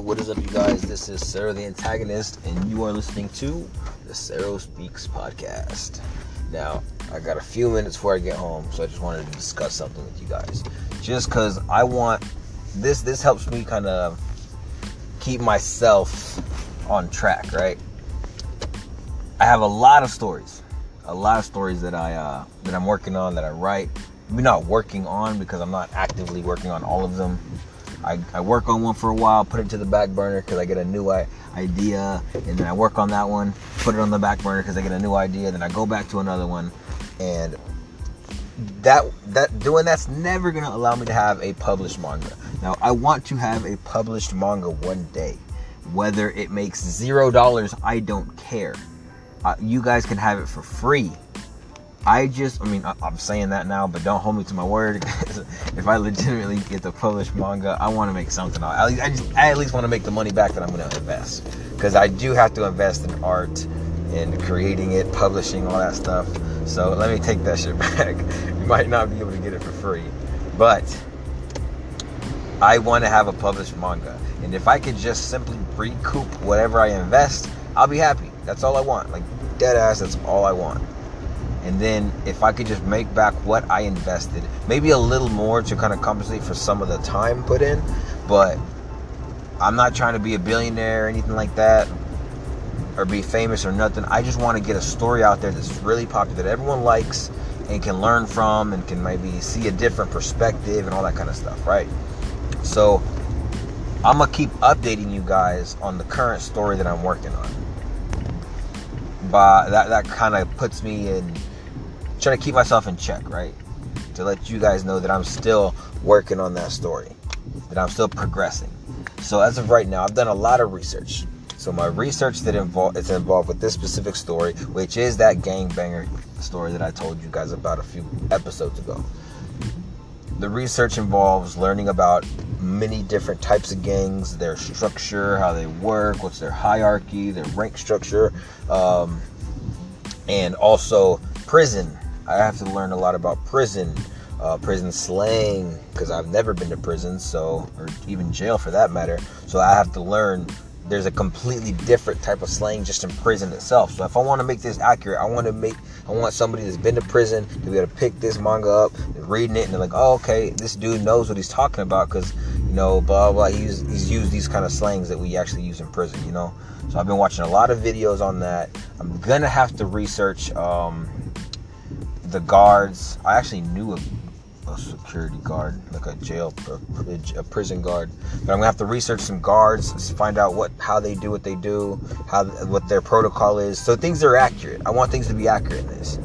what is up, you guys? This is Sarah the Antagonist, and you are listening to the Sarah Speaks podcast. Now, I got a few minutes before I get home, so I just wanted to discuss something with you guys. Just because I want this, this helps me kind of keep myself on track, right? I have a lot of stories, a lot of stories that I uh, that I'm working on, that I write. Maybe not working on because I'm not actively working on all of them I, I work on one for a while, put it to the back burner because I get a new idea, and then I work on that one, put it on the back burner because I get a new idea, then I go back to another one, and that that doing that's never gonna allow me to have a published manga. Now I want to have a published manga one day, whether it makes zero dollars, I don't care. Uh, you guys can have it for free I just, I mean, I'm saying that now, but don't hold me to my word. if I legitimately get to publish manga, I want to make something out. Least, I, just, I at least want to make the money back that I'm going to invest. Because I do have to invest in art and creating it, publishing, all that stuff. So let me take that shit back. you might not be able to get it for free. But I want to have a published manga. And if I could just simply recoup whatever I invest, I'll be happy. That's all I want. Like, dead ass, that's all I want and then if I could just make back what I invested, maybe a little more to kind of compensate for some of the time put in, but I'm not trying to be a billionaire or anything like that or be famous or nothing. I just want to get a story out there that's really popular that everyone likes and can learn from and can maybe see a different perspective and all that kind of stuff, right? So I'm gonna keep updating you guys on the current story that I'm working on. But that that kind of puts me in trying to keep myself in check, right? To let you guys know that I'm still working on that story, that I'm still progressing. So as of right now, I've done a lot of research. So my research that involved it's involved with this specific story, which is that gangbanger story that I told you guys about a few episodes ago. The research involves learning about many different types of gangs, their structure, how they work, what's their hierarchy, their rank structure, um, and also prison I have to learn a lot about prison, uh, prison slang, because I've never been to prison, so or even jail for that matter. So I have to learn. There's a completely different type of slang just in prison itself. So if I want to make this accurate, I want to make, I want somebody that's been to prison to be able to pick this manga up, reading it, and they're like, oh, okay, this dude knows what he's talking about because you know, blah blah. He's he's used these kind of slangs that we actually use in prison, you know. So I've been watching a lot of videos on that. I'm gonna have to research. Um, the guards. I actually knew a, a security guard, like a jail, a, a, prison guard. But I'm gonna have to research some guards, find out what how they do what they do, how what their protocol is, so things are accurate. I want things to be accurate in this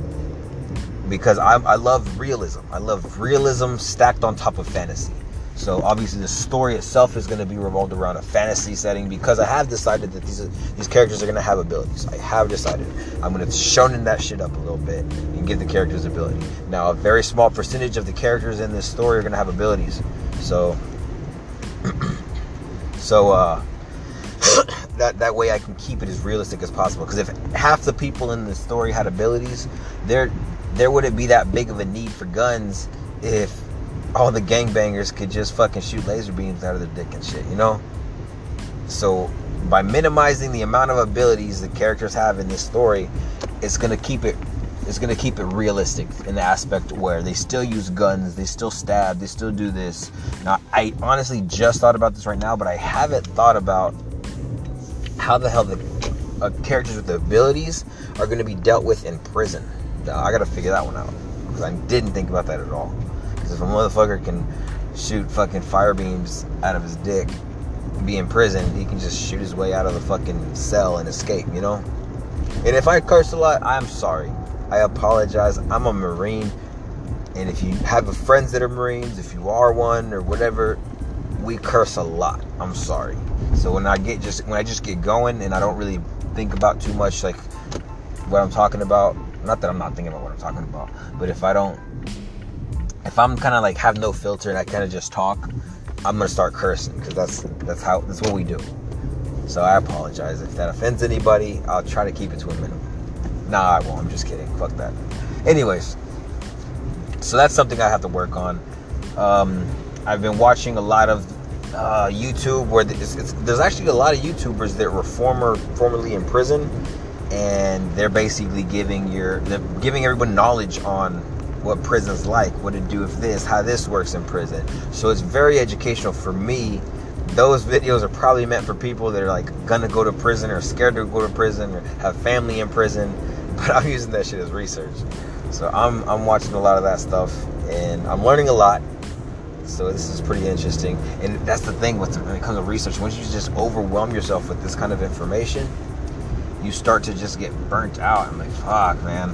because I, I love realism. I love realism stacked on top of fantasy. So obviously the story itself is going to be revolved around a fantasy setting because I have decided that these these characters are going to have abilities. I have decided I'm going to shonen that shit up a little bit and give the characters ability. Now a very small percentage of the characters in this story are going to have abilities. So so uh that that way I can keep it as realistic as possible because if half the people in the story had abilities, there there wouldn't be that big of a need for guns if all the gangbangers could just fucking shoot laser beams out of their dick and shit, you know? So by minimizing the amount of abilities the characters have in this story, it's gonna keep it it's gonna keep it realistic in the aspect where they still use guns, they still stab, they still do this. Now I honestly just thought about this right now, but I haven't thought about how the hell the uh, characters with the abilities are gonna be dealt with in prison. I gotta figure that one out because I didn't think about that at all. Because if a motherfucker can shoot fucking fire beams out of his dick, be in prison, he can just shoot his way out of the fucking cell and escape, you know? And if I curse a lot, I'm sorry. I apologize. I'm a Marine. And if you have friends that are Marines, if you are one or whatever, we curse a lot. I'm sorry. So when I get just when I just get going and I don't really think about too much like what I'm talking about, not that I'm not thinking about what I'm talking about, but if I don't if I'm kind of like have no filter and I kind of just talk, I'm gonna start cursing because that's that's how that's what we do. So I apologize if that offends anybody. I'll try to keep it to a minimum. Nah, I won't. I'm just kidding. Fuck that. Anyways, so that's something I have to work on. Um, I've been watching a lot of uh, YouTube where it's, it's, there's actually a lot of YouTubers that were former formerly in prison, and they're basically giving your they're giving everyone knowledge on what prison's like, what to do with this, how this works in prison. So it's very educational for me. Those videos are probably meant for people that are like gonna go to prison or scared to go to prison or have family in prison. But I'm using that shit as research. So I'm I'm watching a lot of that stuff and I'm learning a lot. So this is pretty interesting. And that's the thing with when it comes to research. Once you just overwhelm yourself with this kind of information, you start to just get burnt out. I'm like, fuck, man.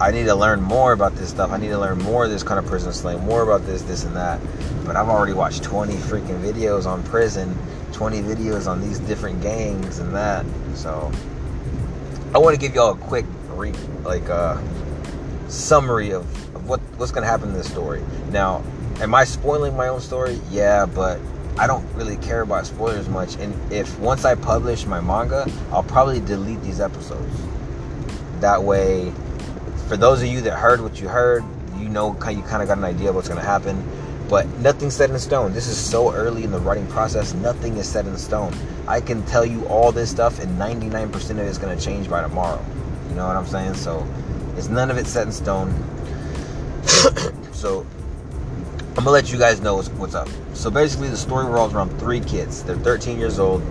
I need to learn more about this stuff. I need to learn more of this kind of prison slang, more about this, this, and that. But I've already watched 20 freaking videos on prison, 20 videos on these different gangs and that. So I want to give y'all a quick re- like uh, summary of, of what what's gonna happen in this story. Now, am I spoiling my own story? Yeah, but I don't really care about spoilers much. And if once I publish my manga, I'll probably delete these episodes. That way, for those of you that heard what you heard, you know, you kind of got an idea of what's gonna happen. But nothing's set in stone. This is so early in the writing process. Nothing is set in stone. I can tell you all this stuff, and 99% of it is gonna change by tomorrow. You know what I'm saying? So it's none of it set in stone. so I'm gonna let you guys know what's, what's, up. So basically, the story revolves around three kids. They're 13 years old.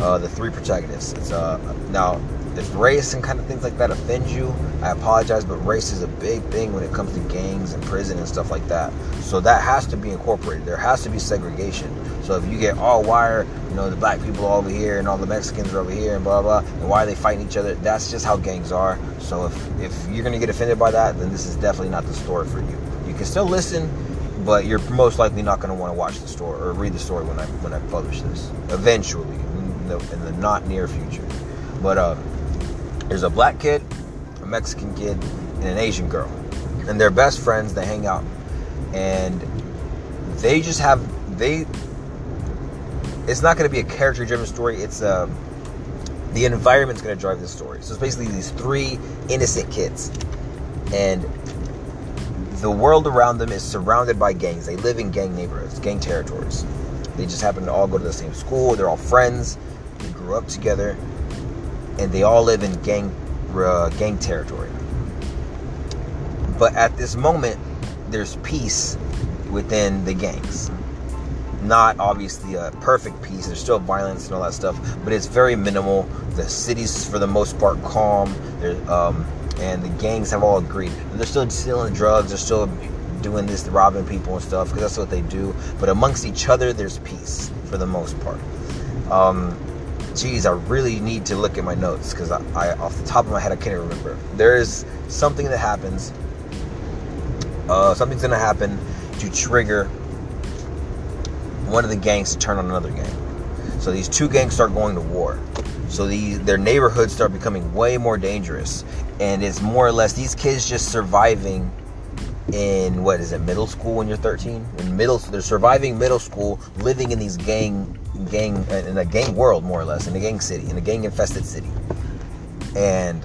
Uh, the three protagonists. It's uh now if race and kind of things like that offend you, I apologize, but race is a big thing when it comes to gangs and prison and stuff like that. So that has to be incorporated. There has to be segregation. So if you get all wire, you know, the black people are over here and all the Mexicans are over here and blah blah, and why are they fighting each other? That's just how gangs are. So if if you're gonna get offended by that, then this is definitely not the story for you. You can still listen, but you're most likely not gonna want to watch the story or read the story when I when I publish this. Eventually, in the, in the not near future. But uh, there's a black kid, a Mexican kid, and an Asian girl, and they're best friends. They hang out, and they just have they it's not going to be a character driven story. It's uh, the environment's going to drive the story. So it's basically these three innocent kids, and the world around them is surrounded by gangs. They live in gang neighborhoods, gang territories. They just happen to all go to the same school. They're all friends. They grew up together, and they all live in gang uh, gang territory. But at this moment, there's peace within the gangs not obviously a perfect peace. There's still violence and all that stuff, but it's very minimal. The city's for the most part calm. Um, and the gangs have all agreed. They're still stealing drugs. They're still doing this, robbing people and stuff, because that's what they do. But amongst each other, there's peace for the most part. Um, geez, I really need to look at my notes because I, I, off the top of my head, I can't remember. There is something that happens. Uh, something's gonna happen to trigger one of the gangs to turn on another gang. So these two gangs start going to war. So these their neighborhoods start becoming way more dangerous, and it's more or less these kids just surviving in what is it middle school when you're 13 in middle they're surviving middle school living in these gang gang in a gang world more or less in a gang city in a gang infested city. And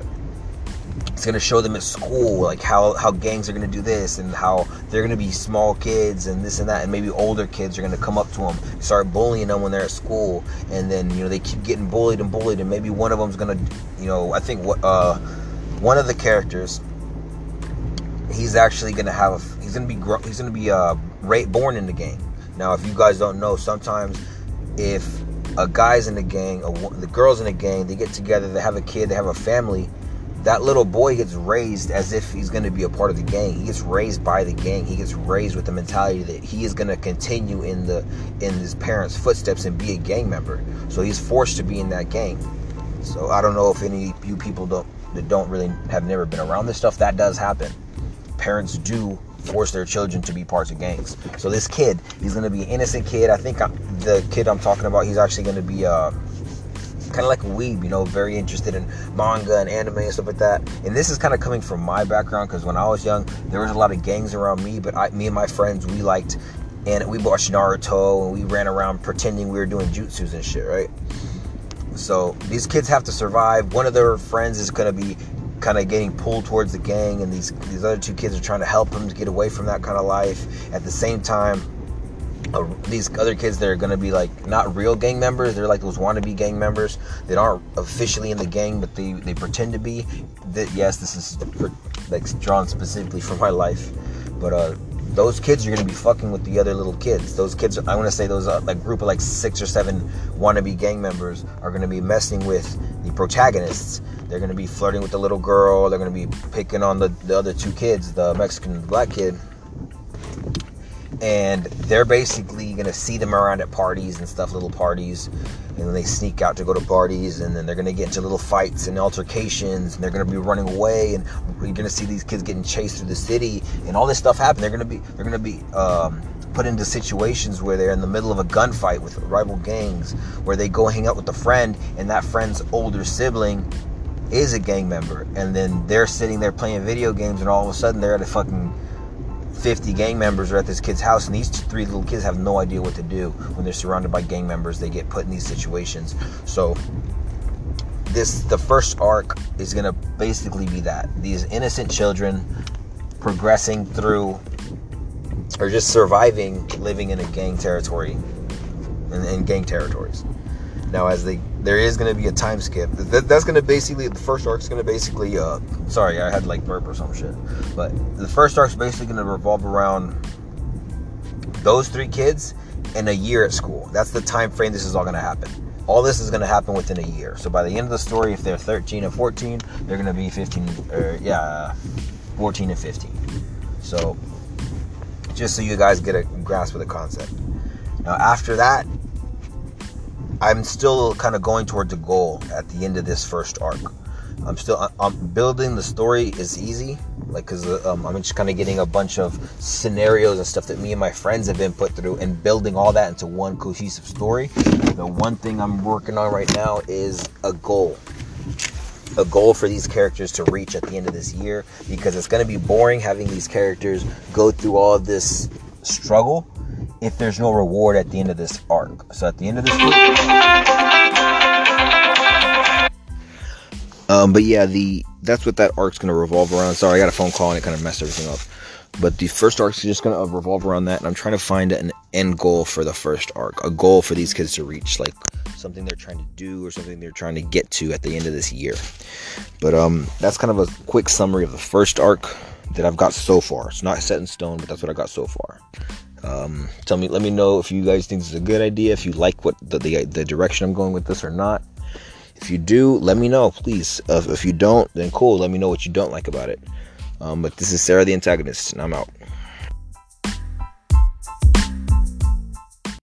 it's going to show them at school like how how gangs are going to do this and how they're going to be small kids and this and that and maybe older kids are going to come up to them start bullying them when they're at school and then you know they keep getting bullied and bullied and maybe one of them's going to you know i think what uh one of the characters he's actually to have a, he's to be he's to be uh born in the gang now if you guys don't know sometimes if a guy's in the gang, a, the girls in the gang, they get together, they have a kid, they have a family that little boy gets raised as if he's going to be a part of the gang. He gets raised by the gang. He gets raised with the mentality that he is going to continue in the in his parents' footsteps and be a gang member. So he's forced to be in that gang. So I don't know if any you people don't that don't really have never been around this stuff. That does happen. Parents do force their children to be parts of gangs. So this kid, he's to be an innocent kid. I think I'm, the kid I'm talking about, he's actually to be. Uh, kind of like a weeb, you know, very interested in manga and anime and stuff like that. And this is kind of coming from my background because when I was young, there was a lot of gangs around me, but I, me and my friends, we liked, and we watched Naruto and we ran around pretending we were doing jutsus and shit, right? So these kids have to survive. One of their friends is to be kind of getting pulled towards the gang, and these these other two kids are trying to help him to get away from that kind of life. At the same time, uh, these other kids that are gonna be like not real gang members. They're like those wannabe gang members that aren't officially in the gang, but they they pretend to be. That yes, this is for, like drawn specifically for my life, but uh, those kids are gonna be fucking with the other little kids. Those kids, I want to say those uh, like group of like six or seven wannabe gang members are gonna be messing with the protagonists. They're gonna be flirting with the little girl. They're gonna be picking on the, the other two kids, the Mexican black kid and they're basically gonna see them around at parties and stuff, little parties, and then they sneak out to go to parties, and then they're gonna get into little fights and altercations, and they're gonna be running away, and you're gonna see these kids getting chased through the city, and all this stuff happen. They're gonna be they're gonna be um, put into situations where they're in the middle of a gunfight with rival gangs, where they go hang out with a friend, and that friend's older sibling is a gang member, and then they're sitting there playing video games, and all of a sudden they're at a fucking 50 gang members are at this kid's house, and these three little kids have no idea what to do when they're surrounded by gang members. They get put in these situations. So, this the first arc is gonna basically be that these innocent children progressing through or just surviving living in a gang territory in, in gang territories. Now, as they there is going to be a time skip. That, that's going to basically the first arc is going to basically. Uh, sorry, I had like burp or some shit. But the first arc is basically going to revolve around those three kids in a year at school. That's the time frame this is all going to happen. All this is going to happen within a year. So by the end of the story, if they're 13 and 14, they're going to be 15 or yeah, 14 and 15. So just so you guys get a grasp of the concept. Now after that, I'm still kind of going towards a goal at the end of this first arc. I'm still I'm building the story is easy, like because uh, um, I'm just kind of getting a bunch of scenarios and stuff that me and my friends have been put through, and building all that into one cohesive story. The one thing I'm working on right now is a goal, a goal for these characters to reach at the end of this year, because it's going to be boring having these characters go through all this struggle if there's no reward at the end of this arc. So at the end of this um, but yeah, the that's what that arc's gonna revolve around. Sorry, I got a phone call and it kind of messed everything up. But the first arc's just gonna revolve around that, and I'm trying to find an end goal for the first arc, a goal for these kids to reach, like something they're trying to do or something they're trying to get to at the end of this year. But um, that's kind of a quick summary of the first arc that I've got so far. It's not set in stone, but that's what I got so far. Um, tell me, let me know if you guys think this is a good idea, if you like what the, the, the direction I'm going with this or not. If you do, let me know, please. Uh, if you don't, then cool. Let me know what you don't like about it. Um, but this is Sarah the antagonist, and I'm out.